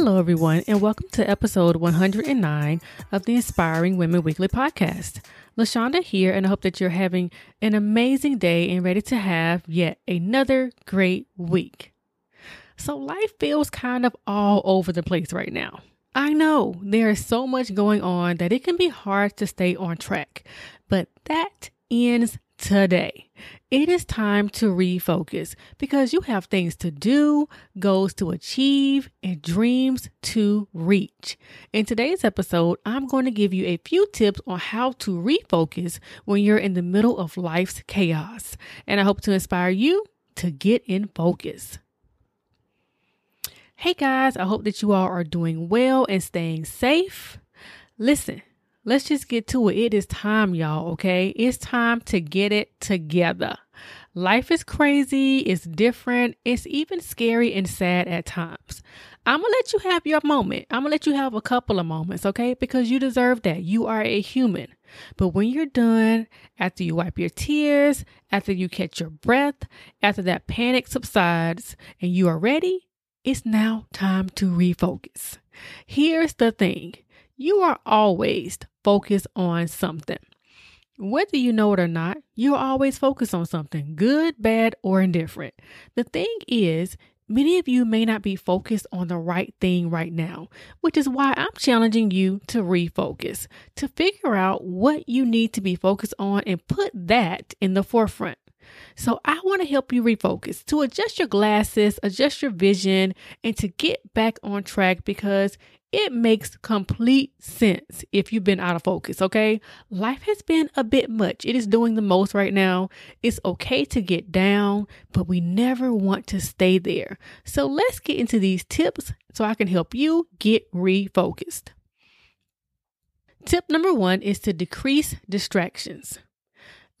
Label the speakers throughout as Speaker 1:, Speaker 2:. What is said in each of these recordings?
Speaker 1: Hello, everyone, and welcome to episode 109 of the Inspiring Women Weekly podcast. LaShonda here, and I hope that you're having an amazing day and ready to have yet another great week. So, life feels kind of all over the place right now. I know there is so much going on that it can be hard to stay on track, but that ends today. It is time to refocus because you have things to do, goals to achieve, and dreams to reach. In today's episode, I'm going to give you a few tips on how to refocus when you're in the middle of life's chaos. And I hope to inspire you to get in focus. Hey guys, I hope that you all are doing well and staying safe. Listen, Let's just get to it. It is time, y'all, okay? It's time to get it together. Life is crazy, it's different, it's even scary and sad at times. I'm gonna let you have your moment. I'm gonna let you have a couple of moments, okay? Because you deserve that. You are a human. But when you're done, after you wipe your tears, after you catch your breath, after that panic subsides, and you are ready, it's now time to refocus. Here's the thing you are always focused on something. Whether you know it or not, you're always focused on something, good, bad, or indifferent. The thing is, many of you may not be focused on the right thing right now, which is why I'm challenging you to refocus, to figure out what you need to be focused on and put that in the forefront. So I want to help you refocus, to adjust your glasses, adjust your vision, and to get back on track because it makes complete sense if you've been out of focus, okay? Life has been a bit much. It is doing the most right now. It's okay to get down, but we never want to stay there. So let's get into these tips so I can help you get refocused. Tip number one is to decrease distractions.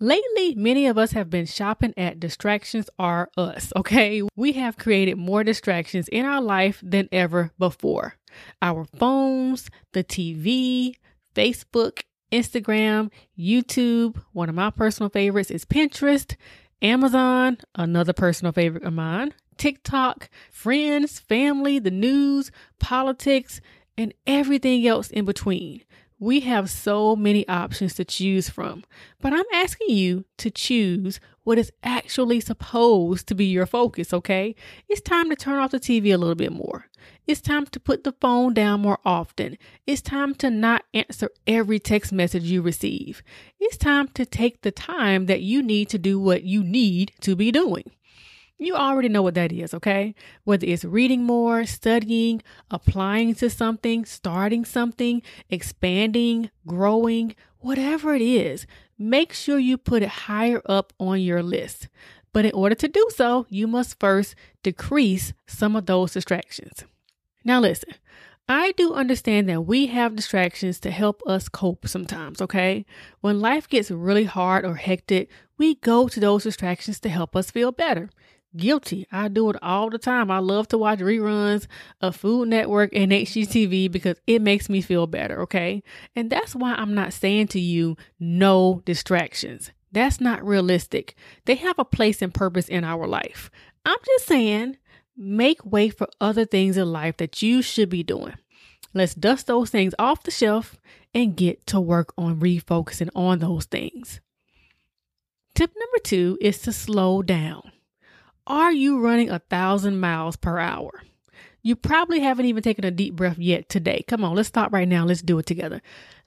Speaker 1: Lately, many of us have been shopping at Distractions Are Us, okay? We have created more distractions in our life than ever before. Our phones, the TV, Facebook, Instagram, YouTube, one of my personal favorites is Pinterest, Amazon, another personal favorite of mine, TikTok, friends, family, the news, politics, and everything else in between. We have so many options to choose from, but I'm asking you to choose what is actually supposed to be your focus, okay? It's time to turn off the TV a little bit more. It's time to put the phone down more often. It's time to not answer every text message you receive. It's time to take the time that you need to do what you need to be doing. You already know what that is, okay? Whether it's reading more, studying, applying to something, starting something, expanding, growing, whatever it is, make sure you put it higher up on your list. But in order to do so, you must first decrease some of those distractions. Now, listen, I do understand that we have distractions to help us cope sometimes, okay? When life gets really hard or hectic, we go to those distractions to help us feel better. Guilty. I do it all the time. I love to watch reruns of Food Network and HGTV because it makes me feel better, okay? And that's why I'm not saying to you, no distractions. That's not realistic. They have a place and purpose in our life. I'm just saying, make way for other things in life that you should be doing. Let's dust those things off the shelf and get to work on refocusing on those things. Tip number two is to slow down. Are you running a thousand miles per hour? You probably haven't even taken a deep breath yet today. Come on, let's stop right now. Let's do it together.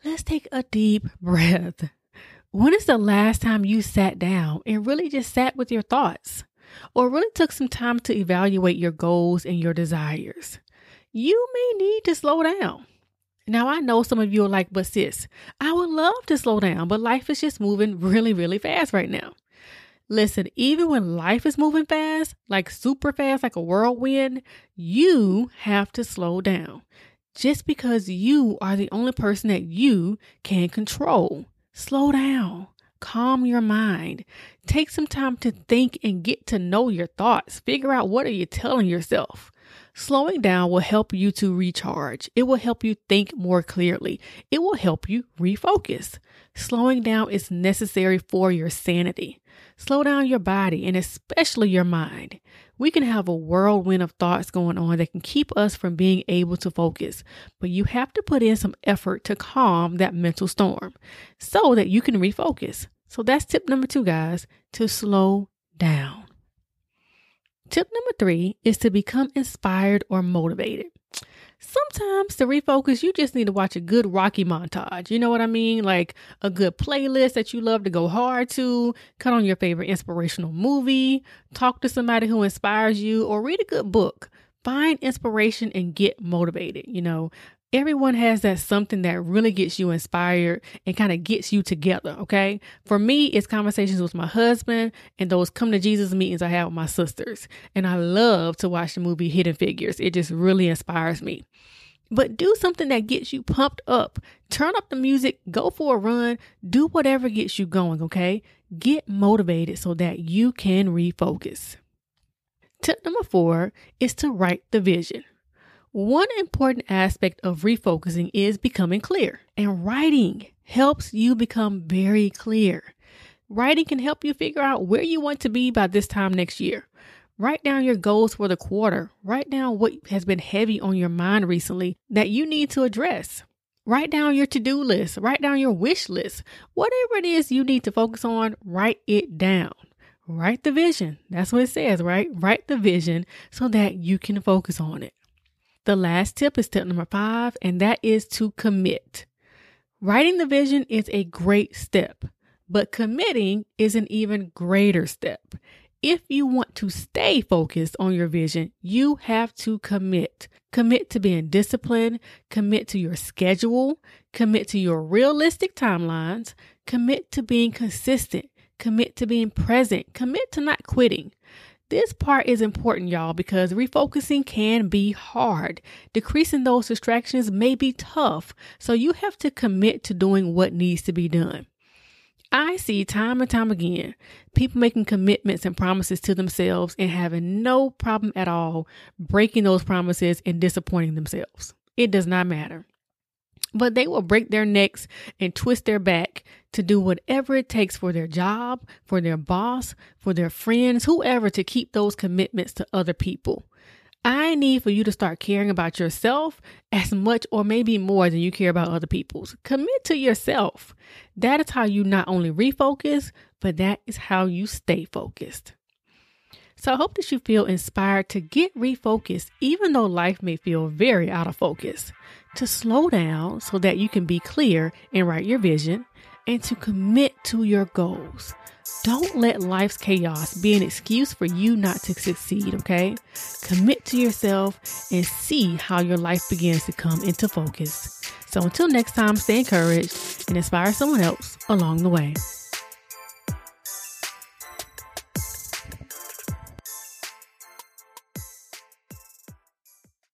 Speaker 1: Let's take a deep breath. When is the last time you sat down and really just sat with your thoughts? Or really took some time to evaluate your goals and your desires? You may need to slow down. Now, I know some of you are like, but sis, I would love to slow down, but life is just moving really, really fast right now. Listen, even when life is moving fast, like super fast, like a whirlwind, you have to slow down. Just because you are the only person that you can control. Slow down. calm your mind. Take some time to think and get to know your thoughts. Figure out what are you telling yourself. Slowing down will help you to recharge. It will help you think more clearly. It will help you refocus. Slowing down is necessary for your sanity. Slow down your body and especially your mind. We can have a whirlwind of thoughts going on that can keep us from being able to focus, but you have to put in some effort to calm that mental storm so that you can refocus. So that's tip number two, guys, to slow down. Tip number three is to become inspired or motivated. Sometimes to refocus, you just need to watch a good Rocky montage. You know what I mean? Like a good playlist that you love to go hard to, cut on your favorite inspirational movie, talk to somebody who inspires you, or read a good book. Find inspiration and get motivated. You know, everyone has that something that really gets you inspired and kind of gets you together. Okay. For me, it's conversations with my husband and those come to Jesus meetings I have with my sisters. And I love to watch the movie Hidden Figures. It just really inspires me. But do something that gets you pumped up. Turn up the music, go for a run, do whatever gets you going. Okay. Get motivated so that you can refocus. Tip number four is to write the vision. One important aspect of refocusing is becoming clear, and writing helps you become very clear. Writing can help you figure out where you want to be by this time next year. Write down your goals for the quarter. Write down what has been heavy on your mind recently that you need to address. Write down your to do list. Write down your wish list. Whatever it is you need to focus on, write it down. Write the vision. That's what it says, right? Write the vision so that you can focus on it. The last tip is tip number five, and that is to commit. Writing the vision is a great step, but committing is an even greater step. If you want to stay focused on your vision, you have to commit. Commit to being disciplined, commit to your schedule, commit to your realistic timelines, commit to being consistent, commit to being present, commit to not quitting. This part is important, y'all, because refocusing can be hard. Decreasing those distractions may be tough, so you have to commit to doing what needs to be done. I see time and time again people making commitments and promises to themselves and having no problem at all breaking those promises and disappointing themselves. It does not matter but they will break their necks and twist their back to do whatever it takes for their job, for their boss, for their friends, whoever to keep those commitments to other people. I need for you to start caring about yourself as much or maybe more than you care about other people's. Commit to yourself. That is how you not only refocus, but that is how you stay focused. So I hope that you feel inspired to get refocused, even though life may feel very out of focus to slow down so that you can be clear and write your vision, and to commit to your goals. Don't let life's chaos be an excuse for you not to succeed, okay? Commit to yourself and see how your life begins to come into focus. So until next time, stay encouraged and inspire someone else along the way.